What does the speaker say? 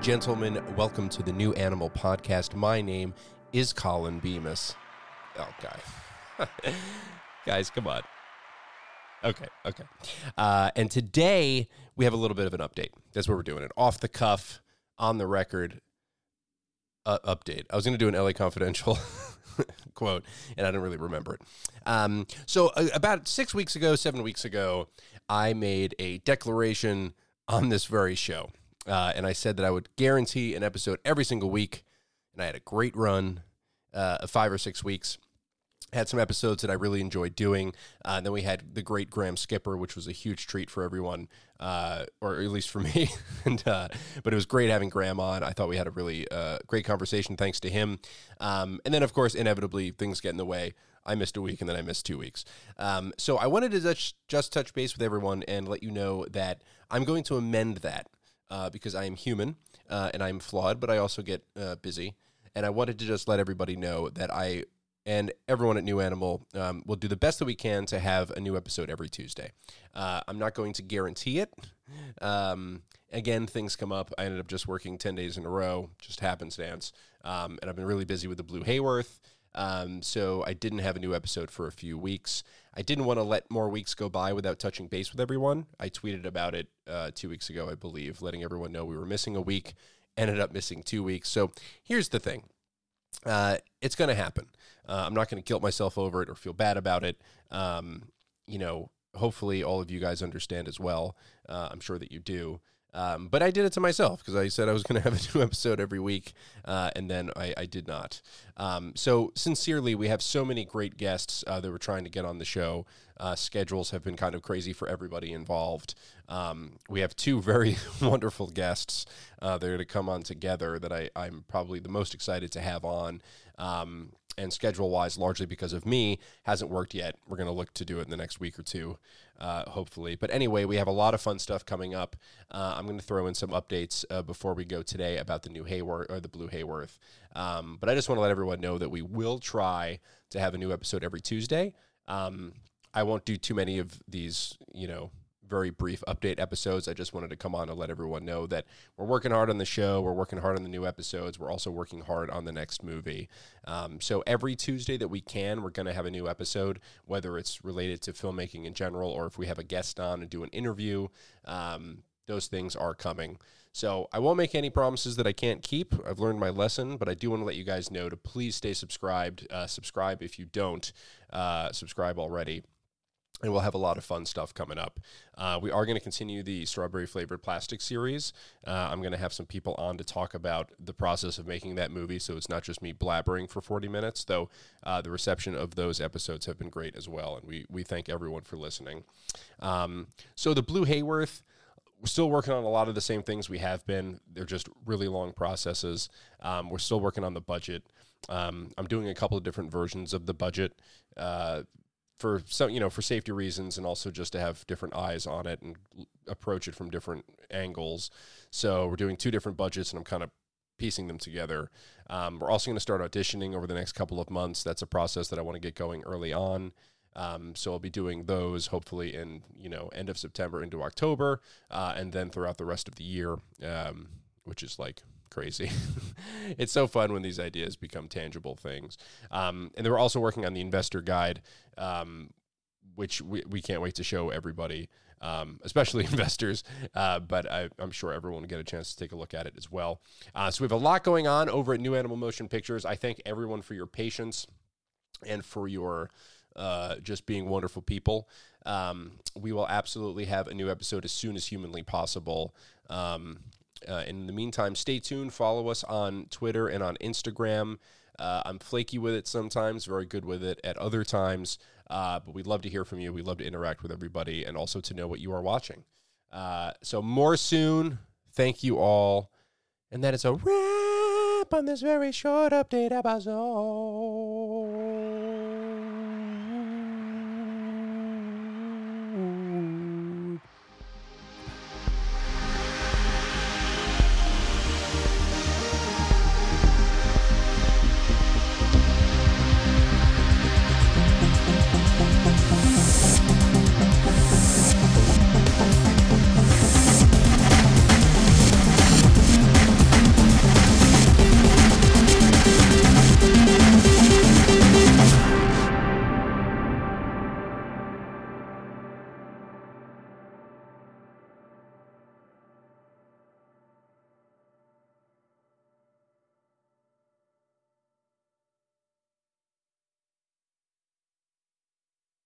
gentlemen, welcome to the New Animal Podcast. My name is Colin Bemis. Oh, guy. Guys, come on. Okay, okay. Uh, and today we have a little bit of an update. That's what we're doing it off the cuff, on the record uh, update. I was going to do an LA Confidential quote, and I don't really remember it. Um, so, uh, about six weeks ago, seven weeks ago, I made a declaration on this very show. Uh, and I said that I would guarantee an episode every single week. And I had a great run uh, of five or six weeks had some episodes that I really enjoyed doing. Uh, then we had the great Graham Skipper, which was a huge treat for everyone, uh, or at least for me. and uh, but it was great having Graham on. I thought we had a really uh, great conversation thanks to him. Um, and then of course, inevitably things get in the way. I missed a week and then I missed two weeks. Um, so I wanted to just, just touch base with everyone and let you know that I'm going to amend that uh, because I am human uh, and I'm flawed, but I also get busy. And I wanted to just let everybody know that I and everyone at New Animal um, will do the best that we can to have a new episode every Tuesday. Uh, I'm not going to guarantee it. Um, again, things come up. I ended up just working 10 days in a row, just happenstance. Um, and I've been really busy with the Blue Hayworth. Um, so I didn't have a new episode for a few weeks. I didn't want to let more weeks go by without touching base with everyone. I tweeted about it uh, two weeks ago, I believe, letting everyone know we were missing a week. Ended up missing two weeks. So here's the thing uh, it's going to happen. Uh, I'm not going to guilt myself over it or feel bad about it. Um, you know, hopefully all of you guys understand as well. Uh, I'm sure that you do. Um, but I did it to myself because I said I was going to have a new episode every week, uh, and then I, I did not. Um, so, sincerely, we have so many great guests uh, that we're trying to get on the show. Uh, schedules have been kind of crazy for everybody involved. Um, we have two very wonderful guests uh, that are going to come on together that I, I'm probably the most excited to have on. Um, and schedule wise, largely because of me, hasn't worked yet. We're going to look to do it in the next week or two, uh, hopefully. But anyway, we have a lot of fun stuff coming up. Uh, I'm going to throw in some updates uh, before we go today about the new Hayworth or the Blue Hayworth. Um, but I just want to let everyone know that we will try to have a new episode every Tuesday. Um, I won't do too many of these, you know, very brief update episodes. I just wanted to come on and let everyone know that we're working hard on the show. We're working hard on the new episodes. We're also working hard on the next movie. Um, so every Tuesday that we can, we're going to have a new episode, whether it's related to filmmaking in general or if we have a guest on and do an interview. Um, those things are coming. So I won't make any promises that I can't keep. I've learned my lesson, but I do want to let you guys know to please stay subscribed. Uh, subscribe if you don't uh, subscribe already and we'll have a lot of fun stuff coming up. Uh, we are going to continue the strawberry flavored plastic series. Uh, I'm going to have some people on to talk about the process of making that movie, so it's not just me blabbering for 40 minutes. Though uh, the reception of those episodes have been great as well, and we we thank everyone for listening. Um, so the Blue Hayworth. We're still working on a lot of the same things we have been. They're just really long processes. Um, we're still working on the budget. Um, I'm doing a couple of different versions of the budget. Uh, for some you know for safety reasons and also just to have different eyes on it and approach it from different angles. So we're doing two different budgets and i'm kind of piecing them together. Um, we're also going to start auditioning over the next couple of months. That's a process that i want to get going early on. Um, so i'll be doing those hopefully in you know end of september into october uh, and then throughout the rest of the year. Um, which is like crazy. it's so fun when these ideas become tangible things. Um, and they were also working on the investor guide, um, which we, we can't wait to show everybody, um, especially investors. Uh, but I, am sure everyone will get a chance to take a look at it as well. Uh, so we have a lot going on over at New Animal Motion Pictures. I thank everyone for your patience and for your uh, just being wonderful people. Um, we will absolutely have a new episode as soon as humanly possible. Um, uh, in the meantime, stay tuned. Follow us on Twitter and on Instagram. Uh, I'm flaky with it sometimes, very good with it at other times. Uh, but we'd love to hear from you. We'd love to interact with everybody and also to know what you are watching. Uh, so, more soon. Thank you all. And that is a wrap on this very short update episode.